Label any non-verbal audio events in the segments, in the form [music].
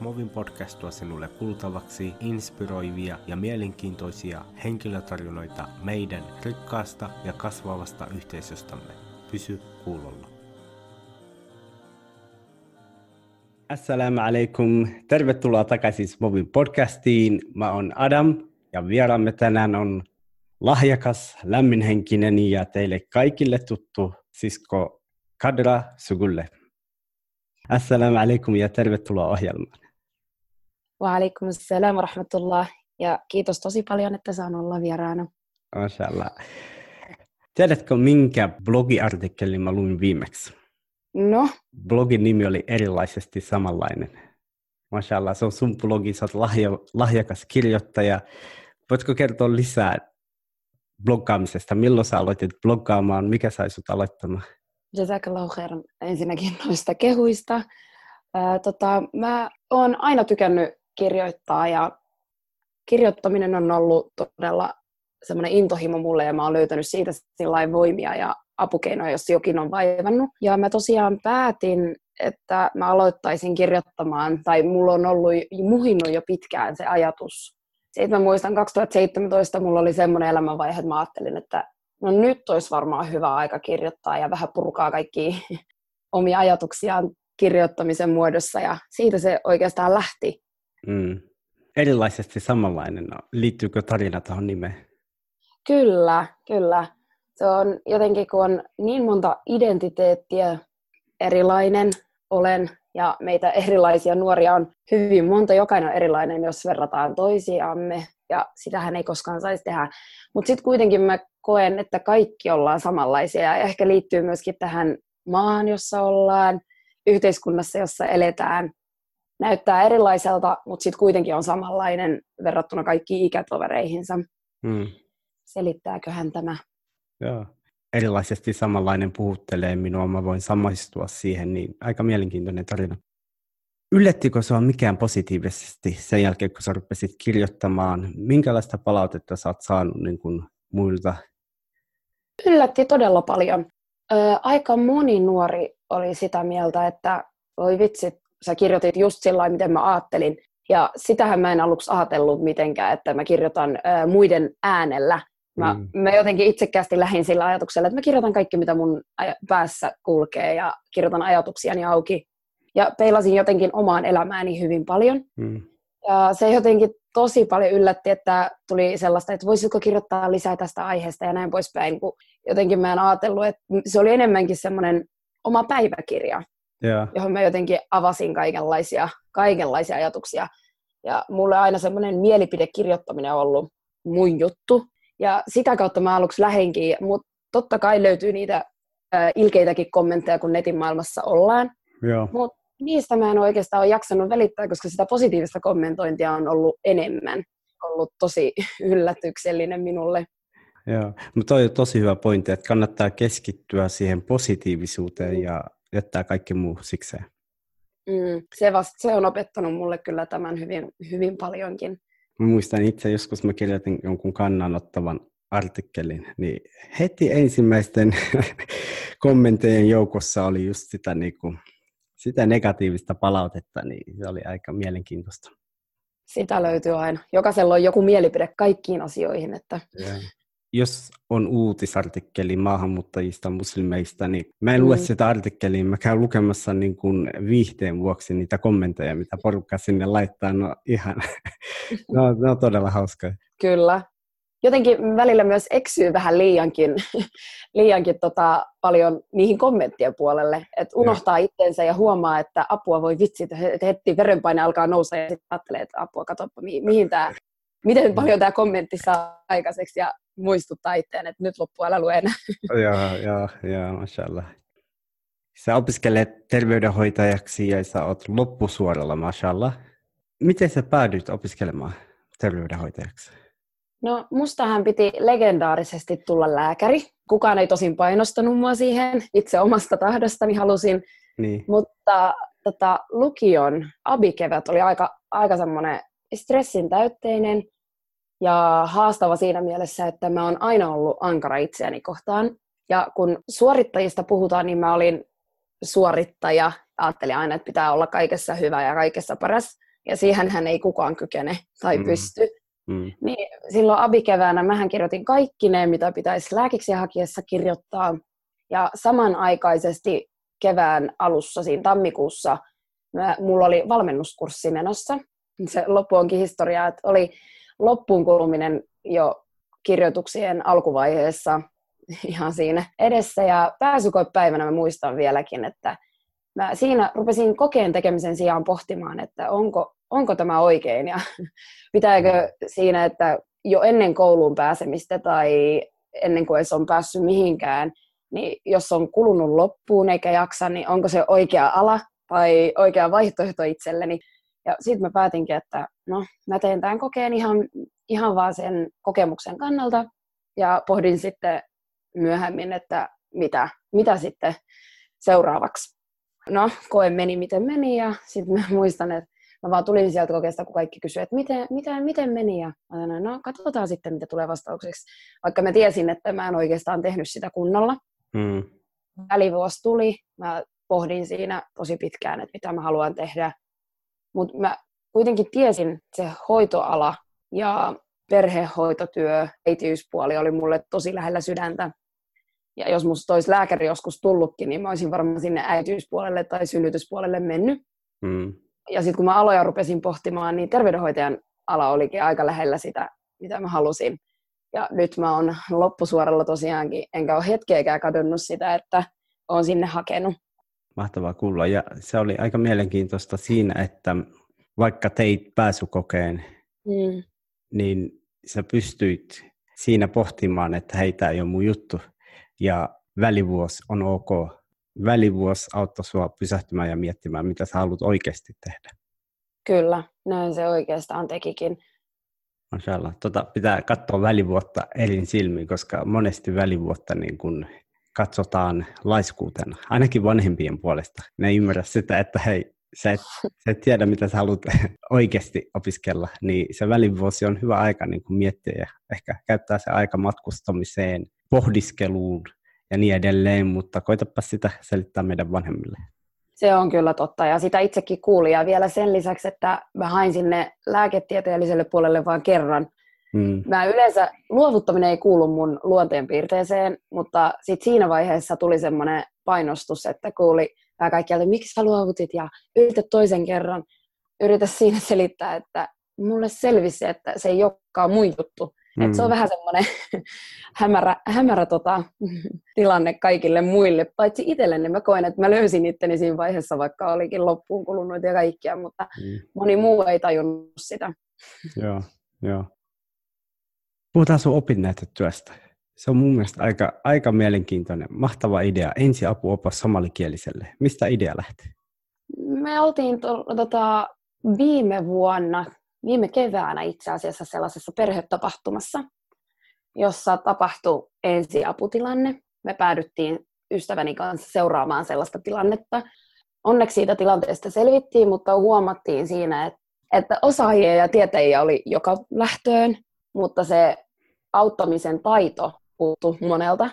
Movin podcast tuo sinulle kuultavaksi inspiroivia ja mielenkiintoisia henkilötarinoita meidän rikkaasta ja kasvavasta yhteisöstämme. Pysy kuulolla. Assalamu alaikum. Tervetuloa takaisin Movin podcastiin. Mä oon Adam ja vieraamme tänään on lahjakas, lämminhenkinen ja teille kaikille tuttu sisko Kadra Sugulle. Assalamu alaikum ja tervetuloa ohjelmaan. Wa alaikum assalam wa rahmatullah. Ja kiitos tosi paljon, että saan olla vieraana. Mashallah. Tiedätkö, minkä blogiartikkelin mä luin viimeksi? No? Blogin nimi oli erilaisesti samanlainen. Mashallah, se on sun blogi, sä oot lahja, lahjakas kirjoittaja. Voitko kertoa lisää bloggaamisesta? Milloin sä aloitit bloggaamaan? Mikä sai sut aloittamaan? Jazakallahu khairan ensinnäkin noista kehuista. Ää, tota, mä oon aina tykännyt kirjoittaa ja kirjoittaminen on ollut todella semmoinen intohimo mulle ja mä oon löytänyt siitä voimia ja apukeinoja, jos jokin on vaivannut. Ja mä tosiaan päätin, että mä aloittaisin kirjoittamaan, tai mulla on ollut muhinnut jo pitkään se ajatus. Sitten mä muistan 2017 mulla oli semmoinen elämänvaihe, että mä ajattelin, että no nyt olisi varmaan hyvä aika kirjoittaa ja vähän purkaa kaikki [laughs] omia ajatuksiaan kirjoittamisen muodossa ja siitä se oikeastaan lähti. Mm. Erilaisesti samanlainen. No, liittyykö tarina tuohon nimeen? Kyllä, kyllä. Se on jotenkin, kun on niin monta identiteettiä erilainen olen ja meitä erilaisia nuoria on hyvin monta, jokainen on erilainen, jos verrataan toisiamme ja sitähän ei koskaan saisi tehdä. Mutta sitten kuitenkin mä koen, että kaikki ollaan samanlaisia ja ehkä liittyy myöskin tähän maahan, jossa ollaan, yhteiskunnassa, jossa eletään. Näyttää erilaiselta, mutta sitten kuitenkin on samanlainen verrattuna kaikkiin ikätovereihinsa. Hmm. Selittääköhän tämä? Joo. Erilaisesti samanlainen puhuttelee minua, mä voin samaistua siihen, niin aika mielenkiintoinen tarina. Yllättikö sinua mikään positiivisesti sen jälkeen, kun sä rupesit kirjoittamaan? Minkälaista palautetta sä oot saanut niin kuin muilta? Yllätti todella paljon. Ö, aika moni nuori oli sitä mieltä, että voi vitsi, sä kirjoitit just sillä miten mä ajattelin. Ja sitähän mä en aluksi ajatellut mitenkään, että mä kirjoitan ö, muiden äänellä. Mä, mm. mä jotenkin itsekkäästi lähdin sillä ajatuksella, että mä kirjoitan kaikki, mitä mun päässä kulkee ja kirjoitan ajatuksiani auki ja peilasin jotenkin omaan elämääni hyvin paljon. Mm. Ja se jotenkin tosi paljon yllätti, että tuli sellaista, että voisitko kirjoittaa lisää tästä aiheesta ja näin poispäin. Kun jotenkin mä en ajatellut, että se oli enemmänkin semmoinen oma päiväkirja, yeah. johon mä jotenkin avasin kaikenlaisia, kaikenlaisia ajatuksia. Ja mulle aina semmoinen mielipidekirjoittaminen on ollut mun juttu. Ja sitä kautta mä aluksi lähenkin, mutta totta kai löytyy niitä äh, ilkeitäkin kommentteja, kun netin maailmassa ollaan. Yeah. Mutta niistä mä en oikeastaan ole jaksanut välittää, koska sitä positiivista kommentointia on ollut enemmän. Ollut tosi [laughs] yllätyksellinen minulle. Joo, mutta toi on tosi hyvä pointti, että kannattaa keskittyä siihen positiivisuuteen ja jättää kaikki muu sikseen. Mm, se, vasta, se on opettanut mulle kyllä tämän hyvin, hyvin paljonkin. Mä muistan itse joskus mä kirjoitin jonkun kannanottavan artikkelin, niin heti ensimmäisten [laughs] kommenttien joukossa oli just sitä niin kuin, sitä negatiivista palautetta, niin se oli aika mielenkiintoista. Sitä löytyy aina. Jokaisella on joku mielipide kaikkiin asioihin. Että... Yeah. Jos on uutisartikkeli maahanmuuttajista, muslimeista, niin mä en mm. lue sitä artikkeliin. Mä käyn lukemassa niin kuin viihteen vuoksi niitä kommentteja, mitä porukka sinne laittaa. No ihan, [laughs] no, ne on todella hauskaa. Kyllä jotenkin välillä myös eksyy vähän liiankin, [laughs] liiankin tota, paljon niihin kommenttien puolelle. Että unohtaa itsensä ja huomaa, että apua voi vitsi, että heti verenpaine alkaa nousta ja sitten ajattelee, että apua, katsoppa mihin, mihin tämä, miten paljon tämä kommentti saa aikaiseksi ja muistuttaa itseään, että nyt loppu älä lue enää. [laughs] Joo, joo, joo, mashallah. Sä opiskelet terveydenhoitajaksi ja sä oot loppusuoralla, mashallah. Miten sä päädyit opiskelemaan terveydenhoitajaksi? No mustahan piti legendaarisesti tulla lääkäri. Kukaan ei tosin painostanut mua siihen. Itse omasta tahdostani halusin. Niin. Mutta tota, lukion abikevät oli aika, aika semmoinen stressin täytteinen ja haastava siinä mielessä, että mä oon aina ollut ankara itseäni kohtaan. Ja kun suorittajista puhutaan, niin mä olin suorittaja. Ajattelin aina, että pitää olla kaikessa hyvä ja kaikessa paras. ja siihen hän ei kukaan kykene tai Mm. pysty. Mm. Niin silloin abikeväänä mähän kirjoitin kaikki ne, mitä pitäisi lääkiksi hakiessa kirjoittaa. Ja samanaikaisesti kevään alussa, siinä tammikuussa, mä, mulla oli valmennuskurssi menossa. Se loppu onkin historiaa, että oli loppuun kuluminen jo kirjoituksien alkuvaiheessa [laughs] ihan siinä edessä. Ja pääsykoepäivänä mä muistan vieläkin, että mä siinä rupesin kokeen tekemisen sijaan pohtimaan, että onko, onko tämä oikein ja [laughs] pitääkö siinä, että jo ennen kouluun pääsemistä tai ennen kuin edes on päässyt mihinkään, niin jos on kulunut loppuun eikä jaksa, niin onko se oikea ala tai oikea vaihtoehto itselleni. Ja sitten mä päätinkin, että no, mä teen tämän kokeen ihan, ihan vaan sen kokemuksen kannalta ja pohdin sitten myöhemmin, että mitä, mitä sitten seuraavaksi. No, koe meni miten meni ja sitten mä [laughs] muistan, että mä vaan tulin sieltä kokeesta, kun kaikki kysyivät, että miten, miten, miten meni ja mä sanoin, no katsotaan sitten, mitä tulee vastaukseksi. Vaikka mä tiesin, että mä en oikeastaan tehnyt sitä kunnolla. Mm. Välivuosi tuli, mä pohdin siinä tosi pitkään, että mitä mä haluan tehdä. Mutta mä kuitenkin tiesin, että se hoitoala ja perhehoitotyö, äitiyspuoli oli mulle tosi lähellä sydäntä. Ja jos musta olisi lääkäri joskus tullutkin, niin mä olisin varmaan sinne äitiyspuolelle tai synnytyspuolelle mennyt. Mm. Ja sitten kun mä aloja rupesin pohtimaan, niin terveydenhoitajan ala olikin aika lähellä sitä, mitä mä halusin. Ja nyt mä oon loppusuoralla tosiaankin, enkä ole hetkeäkään kadonnut sitä, että oon sinne hakenut. Mahtavaa kuulla. Ja se oli aika mielenkiintoista siinä, että vaikka teit pääsykokeen, Mm. niin sä pystyit siinä pohtimaan, että hei, tämä ei ole mun juttu. Ja välivuosi on ok. Välivuosi auttoi sua pysähtymään ja miettimään, mitä sä haluat oikeasti tehdä. Kyllä, näin se oikeastaan tekikin. Mashallah. Tota, pitää katsoa välivuotta elin silmiin, koska monesti välivuotta niin kun katsotaan laiskuutena, ainakin vanhempien puolesta. Ne ei ymmärrä sitä, että hei, sä et, sä et tiedä, mitä sä haluat [laughs] oikeasti opiskella, niin se välivuosi on hyvä aika niin kun miettiä ja ehkä käyttää se aika matkustamiseen, pohdiskeluun ja niin edelleen, mutta koitapa sitä selittää meidän vanhemmille. Se on kyllä totta ja sitä itsekin kuulin. Ja vielä sen lisäksi, että mä hain sinne lääketieteelliselle puolelle vain kerran. Mm. Mä yleensä, luovuttaminen ei kuulu mun luonteenpiirteeseen, mutta sit siinä vaiheessa tuli semmoinen painostus, että kuuli vähän kaikkialta, miksi sä luovutit ja yritä toisen kerran. Yritä siinä selittää, että mulle selvisi, että se ei olekaan mun juttu. Mm. Et se on vähän semmoinen [laughs] hämärä, hämärä tota, [laughs] tilanne kaikille muille, paitsi itselleni. Niin mä koen, että mä löysin itteni siinä vaiheessa, vaikka olikin loppuun kulunut ja kaikkia, mutta Mm. moni muu ei tajunnut sitä. Joo, joo. Puhutaan sun opinnäytetyöstä. Se on mun mielestä aika, aika mielenkiintoinen, mahtava idea. Ensiapuopas somalikieliselle. Mistä idea lähti? Me oltiin to, tota, viime vuonna, viime keväänä itse asiassa sellaisessa perhetapahtumassa, jossa tapahtui ensiaputilanne. Me päädyttiin ystäväni kanssa seuraamaan sellaista tilannetta. Onneksi siitä tilanteesta selvittiin, mutta huomattiin siinä, että, että osaajia ja tietäjiä oli joka lähtöön, mutta se auttamisen taito puuttu monelta,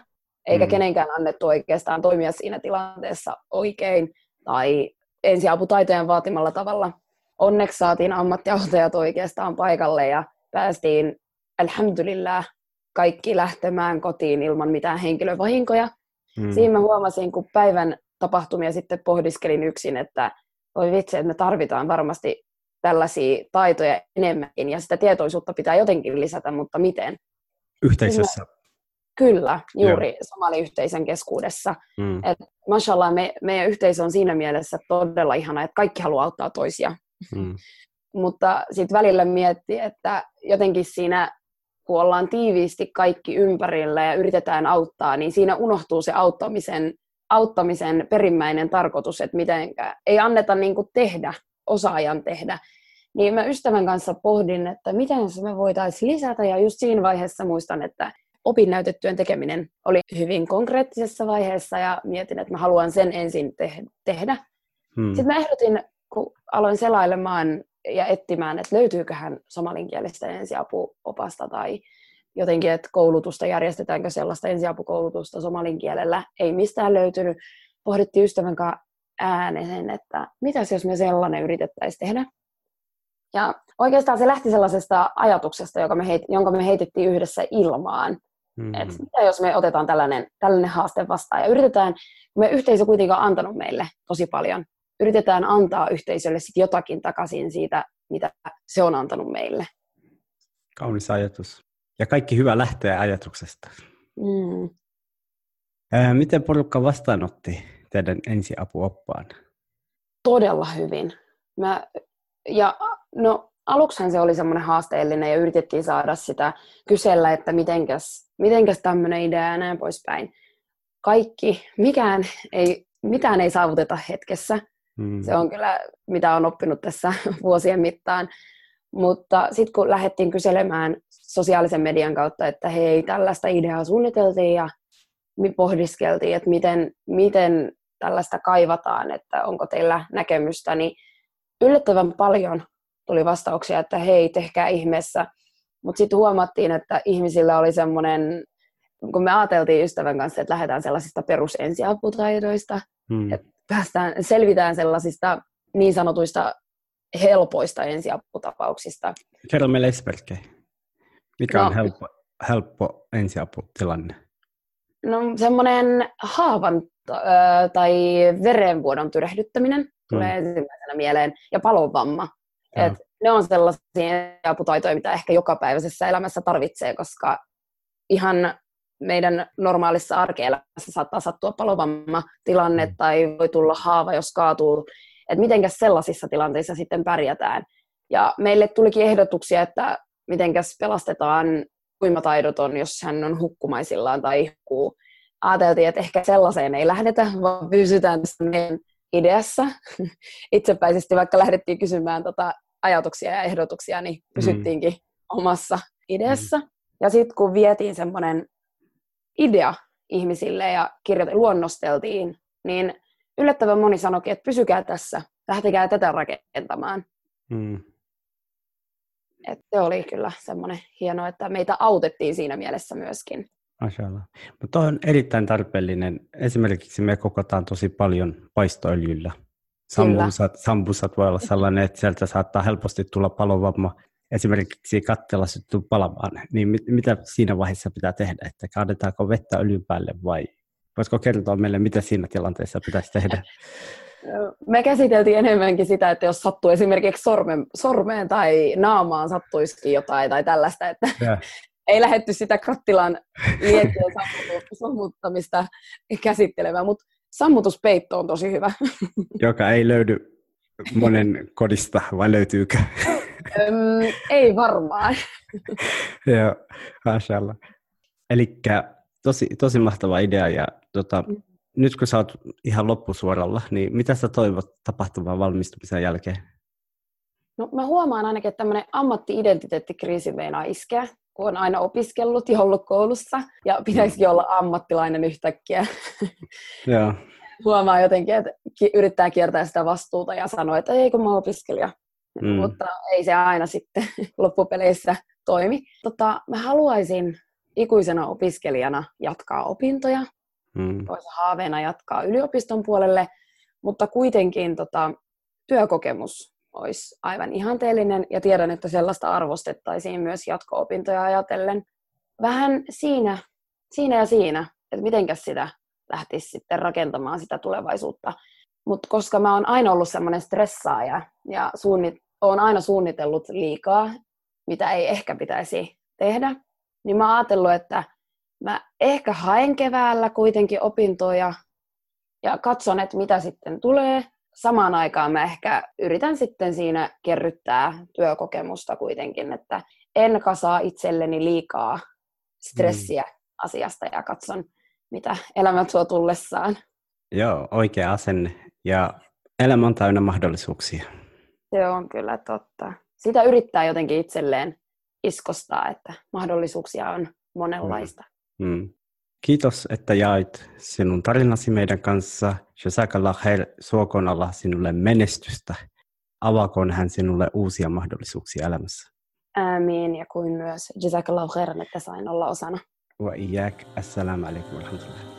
eikä Mm. kenenkään annettu oikeastaan toimia siinä tilanteessa oikein tai ensiaputaitojen vaatimalla tavalla. Onneksi saatiin ammattiautajat oikeastaan paikalle ja päästiin alhamdulillah kaikki lähtemään kotiin ilman mitään henkilövahinkoja. Mm. Siinä mä huomasin, kun päivän tapahtumia sitten pohdiskelin yksin, että voi vitsi, että me tarvitaan varmasti tällaisia taitoja enemmänkin ja sitä tietoisuutta pitää jotenkin lisätä, mutta miten? Yhteisössä. Kyllä, juuri somaliyhteisön keskuudessa. Mm. Et, mashallah, me, meidän yhteisö on siinä mielessä todella ihana, että kaikki haluaa auttaa toisia. Mm. [laughs] Mutta sitten välillä miettii, että jotenkin siinä, kun ollaan tiiviisti kaikki ympärillä ja yritetään auttaa, niin siinä unohtuu se auttamisen, auttamisen perimmäinen tarkoitus, että mitenkä ei anneta niin tehdä, osaajan tehdä. Niin mä ystävän kanssa pohdin, että miten se me voitaisiin lisätä, ja just siinä vaiheessa muistan, että opinnäytetyön tekeminen oli hyvin konkreettisessa vaiheessa, ja mietin, että mä haluan sen ensin te- tehdä. Mm. Sitten mä ehdotin, kun aloin selailemaan ja etsimään, että löytyyköhän somalinkielistä ensiapuopasta tai jotenkin, että koulutusta, järjestetäänkö sellaista ensiapukoulutusta somalin kielellä. Ei mistään löytynyt. Pohdittiin ystävän kanssa ääneen, että mitäs jos me sellainen yritettäisiin tehdä. Ja oikeastaan se lähti sellaisesta ajatuksesta, joka me heit, jonka me heitettiin yhdessä ilmaan. Mm. Et mitä jos me otetaan tällainen, tällainen haaste vastaan ja yritetään, kun me yhteisö kuitenkin on antanut meille tosi paljon, yritetään antaa yhteisölle sit jotakin takaisin siitä, mitä se on antanut meille. Kaunis ajatus. Ja kaikki hyvä lähtee ajatuksesta. Mm. miten porukka vastaanotti teidän ensiapuoppaan? Todella hyvin. Mä, ja no, aluksihan se oli semmoinen haasteellinen ja yritettiin saada sitä kysellä, että mitenkäs, mitenkäs tämmöinen idea ja näin poispäin. Kaikki, mikään ei, mitään ei saavuteta hetkessä. Mm. Se on kyllä, mitä on oppinut tässä [laughs] vuosien mittaan. Mutta sitten kun lähdettiin kyselemään sosiaalisen median kautta, että hei, tällaista ideaa suunniteltiin ja pohdiskeltiin, että miten, miten tällaista kaivataan, että onko teillä näkemystä, niin yllättävän paljon tuli vastauksia, että hei, tehkää ihmeessä. Mutta sitten huomattiin, että ihmisillä oli semmoinen, kun me ajateltiin ystävän kanssa, että lähdetään sellaisista perusensiaputaidoista, hmm. että päästään, selvitään sellaisista niin sanotuista helpoista ensiaputapauksista. Kerro meille esimerkkejä. Mikä no, on helppo, helppo ensiaputilanne? No semmoinen haavan tai verenvuodon tyrehdyttäminen tulee mm. ensimmäisenä mieleen, ja palovamma. Et ne on sellaisia aputaitoja, mitä ehkä jokapäiväisessä elämässä tarvitsee, koska ihan meidän normaalissa arkeelämässä saattaa sattua palovamma tilanne mm. tai voi tulla haava, jos kaatuu. Että mitenkäs sellaisissa tilanteissa sitten pärjätään. Ja meille tulikin ehdotuksia, että mitenkäs pelastetaan uimataidoton, jos hän on hukkumaisillaan tai ihkuu. Ajateltiin, että ehkä sellaiseen ei lähdetä, vaan pysytään tässä meidän ideassa. [laughs] Itsepäisesti vaikka lähdettiin kysymään tota ajatuksia ja ehdotuksia, niin pysyttiinkin mm. omassa ideassa. Mm. Ja sitten kun vietiin semmoinen idea ihmisille ja kirjoit- luonnosteltiin, niin yllättävän moni sanoikin, että pysykää tässä, lähtekää tätä rakentamaan. Mm. Et se oli kyllä semmoinen hieno, että meitä autettiin siinä mielessä myöskin. Mutta on erittäin tarpeellinen. Esimerkiksi me kokotaan tosi paljon paistoöljyllä. Sampusat, sampusat voi olla sellainen, että sieltä saattaa helposti tulla palovamma. Esimerkiksi kattella syttyy palamaan. Niin mit, mitä siinä vaiheessa pitää tehdä? Että kaadetaanko vettä öljyn päälle vai voisiko kertoa meille, mitä siinä tilanteessa pitäisi tehdä? [laughs] Me käsiteltiin enemmänkin sitä, että jos sattuu esimerkiksi sormen, sormeen tai naamaan sattuisikin jotain tai tällaista, että ja. [laughs] ei lähetty sitä kattilan liekkeen [laughs] sammuttamista käsittelemään, mutta sammutuspeitto on tosi hyvä. [laughs] Joka ei löydy monen kodista, vai löytyykö? Öm, ei varmaan. [laughs] Joo, mashallah. Eli tosi, tosi mahtava idea ja tota, mm nyt kun sä oot ihan loppusuoralla, niin mitä sä toivot tapahtumaan valmistumisen jälkeen? No mä huomaan ainakin, että tämmöinen ammatti-identiteettikriisi meinaa iskeä, kun on aina opiskellut ja ollut koulussa, ja pitäisikin olla ammattilainen yhtäkkiä. [laughs] Joo. Huomaa jotenkin, että yrittää kiertää sitä vastuuta ja sanoa, että ei kun mä opiskelija. Mm. Mutta ei se aina sitten [laughs] loppupeleissä toimi. Tota, mä haluaisin ikuisena opiskelijana jatkaa opintoja, mm. olisi haaveena jatkaa yliopiston puolelle, mutta kuitenkin tota, työkokemus olisi aivan ihanteellinen ja tiedän, että sellaista arvostettaisiin myös jatko-opintoja ajatellen. Vähän siinä, siinä ja siinä, että mitenkäs sitä lähtisi sitten rakentamaan sitä tulevaisuutta. Mutta koska mä oon aina ollut semmoinen stressaaja ja suunnit, oon aina suunnitellut liikaa, mitä ei ehkä pitäisi tehdä, niin mä oon ajatellut, että mä ehkä haen keväällä kuitenkin opintoja ja katson, että mitä sitten tulee. Samaan aikaan mä ehkä yritän sitten siinä kerryttää työkokemusta kuitenkin, että en kasaa itselleni liikaa stressiä mm. asiasta ja katson, mitä elämä tuo tullessaan. Joo, oikea asenne. Ja elämä on täynnä mahdollisuuksia. Se on kyllä totta. Sitä yrittää jotenkin itselleen iskostaa, että mahdollisuuksia on monenlaista. Mm. Mm. Kiitos, että jaoit sinun tarinasi meidän kanssa. Jazakallah khair, suokoon Allah sinulle menestystä. Avaakoon hän sinulle uusia mahdollisuuksia elämässä. Amiin, ja kuin myös Jazakallah khairan, että sain olla osana. Wa iyyak. Assalamu alaikum wa rahmatullah.